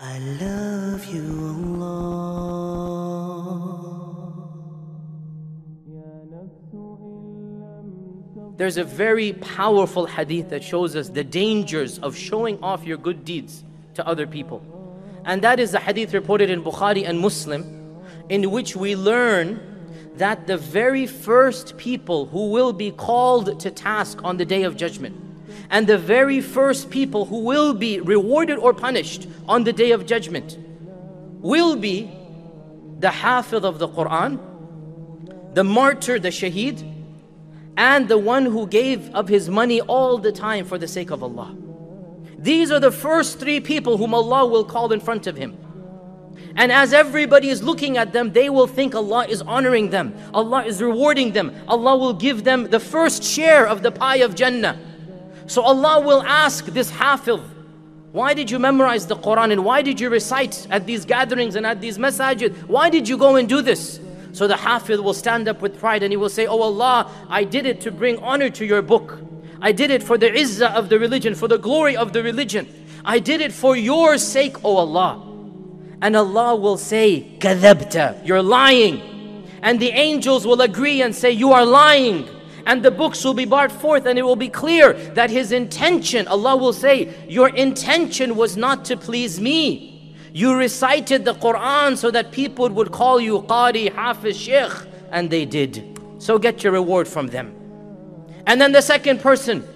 I love you, oh Allah. There's a very powerful hadith that shows us the dangers of showing off your good deeds to other people. And that is the hadith reported in Bukhari and Muslim, in which we learn that the very first people who will be called to task on the day of judgment, and the very first people who will be rewarded or punished on the day of judgment, will be the hafiz of the Quran, the martyr, the shaheed, and the one who gave of his money all the time for the sake of Allah. These are the first three people whom Allah will call in front of Him. And as everybody is looking at them, they will think Allah is honoring them, Allah is rewarding them, Allah will give them the first share of the pie of Jannah. So Allah will ask this hafiz, why did you memorize the Quran and why did you recite at these gatherings and at these masajid? Why did you go and do this? So the Hafiz will stand up with pride and he will say, Oh Allah, I did it to bring honor to your book. I did it for the izzah of the religion, for the glory of the religion. I did it for your sake, O Allah. And Allah will say, Kadhabta, you're lying. And the angels will agree and say, You are lying. And the books will be brought forth, and it will be clear that his intention, Allah will say, Your intention was not to please me. You recited the Quran so that people would call you Qari, Hafiz, Sheikh, and they did. So get your reward from them. And then the second person,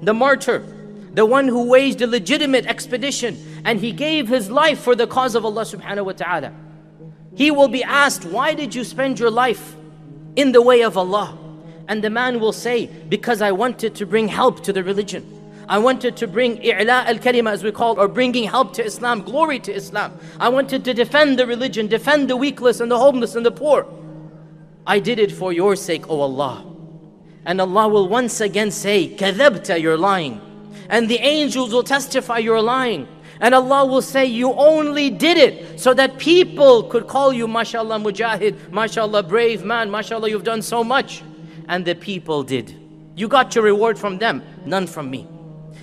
the martyr, the one who waged a legitimate expedition and he gave his life for the cause of Allah subhanahu wa ta'ala. He will be asked, Why did you spend your life in the way of Allah? And the man will say, Because I wanted to bring help to the religion. I wanted to bring i'la al-kalima as we call or bringing help to Islam, glory to Islam. I wanted to defend the religion, defend the weakless and the homeless and the poor. I did it for your sake, O Allah. And Allah will once again say, Kadhabta, you're lying. And the angels will testify you're lying. And Allah will say, You only did it so that people could call you, mashallah Mujahid, mashallah brave man, mashallah you've done so much. And the people did. You got your reward from them, none from me.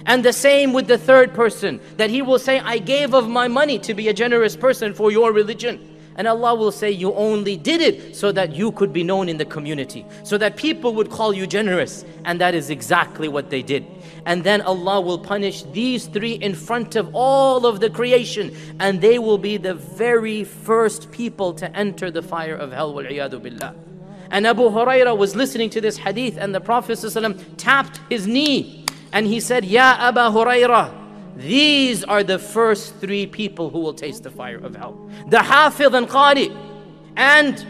And the same with the third person, that he will say, I gave of my money to be a generous person for your religion. And Allah will say, You only did it so that you could be known in the community, so that people would call you generous. And that is exactly what they did. And then Allah will punish these three in front of all of the creation, and they will be the very first people to enter the fire of hell. billah. And Abu Hurairah was listening to this hadith, and the Prophet ﷺ tapped his knee and he said, Ya Abu Hurairah, these are the first three people who will taste the fire of hell. The Hafidh and Qari. And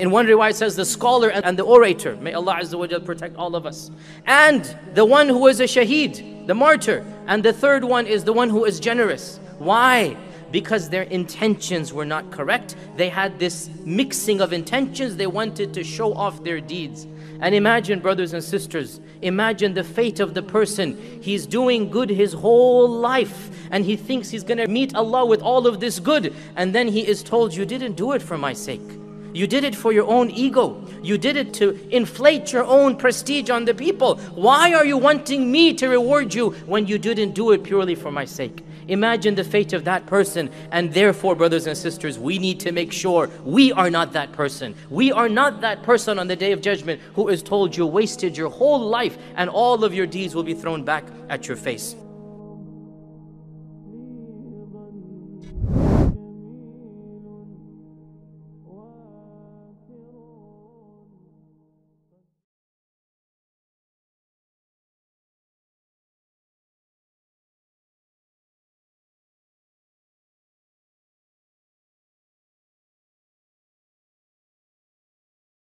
in one riwayah it says the scholar and the orator. May Allah Azza wa protect all of us. And the one who is a shaheed, the martyr. And the third one is the one who is generous. Why? Because their intentions were not correct. They had this mixing of intentions. They wanted to show off their deeds. And imagine, brothers and sisters, imagine the fate of the person. He's doing good his whole life and he thinks he's going to meet Allah with all of this good. And then he is told, You didn't do it for my sake. You did it for your own ego. You did it to inflate your own prestige on the people. Why are you wanting me to reward you when you didn't do it purely for my sake? Imagine the fate of that person. And therefore, brothers and sisters, we need to make sure we are not that person. We are not that person on the day of judgment who is told you wasted your whole life and all of your deeds will be thrown back at your face.